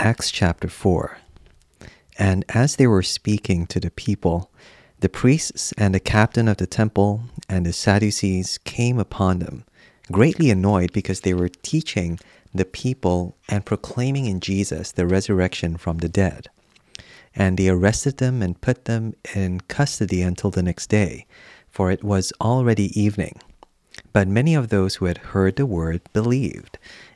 Acts chapter 4. And as they were speaking to the people, the priests and the captain of the temple and the Sadducees came upon them, greatly annoyed because they were teaching the people and proclaiming in Jesus the resurrection from the dead. And they arrested them and put them in custody until the next day, for it was already evening. But many of those who had heard the word believed,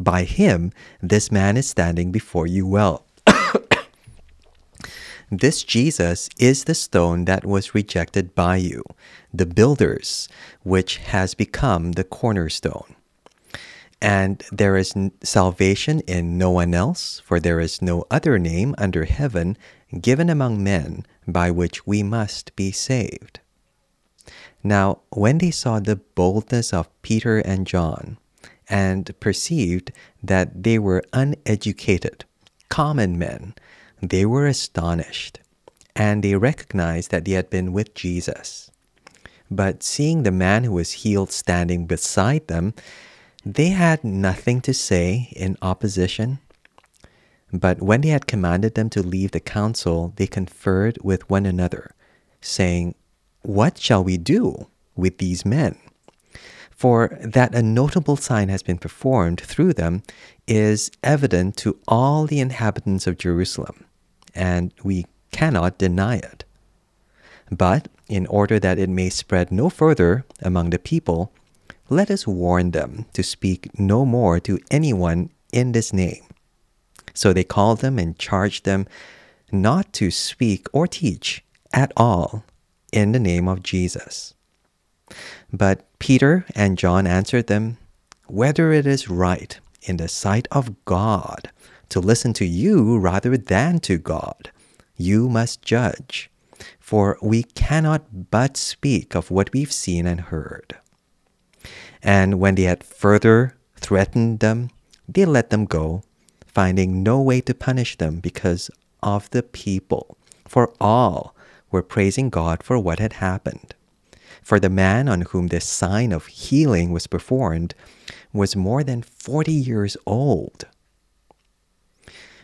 by him this man is standing before you well. this Jesus is the stone that was rejected by you, the builders, which has become the cornerstone. And there is salvation in no one else, for there is no other name under heaven given among men by which we must be saved. Now, when they saw the boldness of Peter and John, and perceived that they were uneducated, common men, they were astonished, and they recognized that they had been with Jesus. But seeing the man who was healed standing beside them, they had nothing to say in opposition. But when they had commanded them to leave the council, they conferred with one another, saying, What shall we do with these men? For that a notable sign has been performed through them is evident to all the inhabitants of Jerusalem, and we cannot deny it. But in order that it may spread no further among the people, let us warn them to speak no more to anyone in this name. So they called them and charged them not to speak or teach at all in the name of Jesus. But Peter and John answered them, Whether it is right in the sight of God to listen to you rather than to God, you must judge, for we cannot but speak of what we've seen and heard. And when they had further threatened them, they let them go, finding no way to punish them because of the people, for all were praising God for what had happened. For the man on whom this sign of healing was performed was more than 40 years old.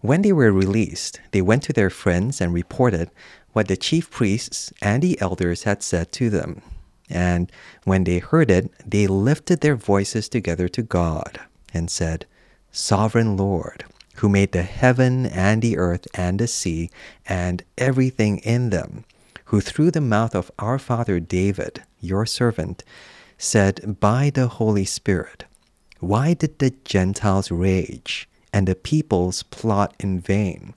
When they were released, they went to their friends and reported what the chief priests and the elders had said to them. And when they heard it, they lifted their voices together to God and said, Sovereign Lord, who made the heaven and the earth and the sea and everything in them, who through the mouth of our father David, your servant, said by the Holy Spirit, Why did the Gentiles rage and the peoples plot in vain?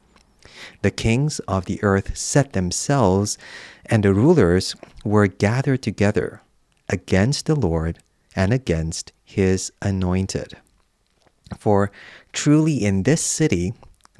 The kings of the earth set themselves, and the rulers were gathered together against the Lord and against his anointed. For truly in this city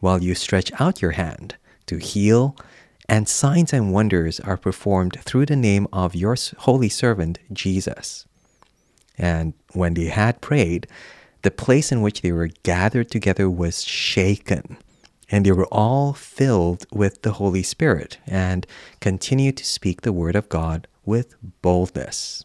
while you stretch out your hand to heal, and signs and wonders are performed through the name of your holy servant Jesus. And when they had prayed, the place in which they were gathered together was shaken, and they were all filled with the Holy Spirit and continued to speak the word of God with boldness.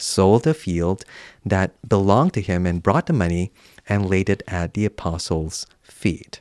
sold a field that belonged to him and brought the money and laid it at the apostles' feet.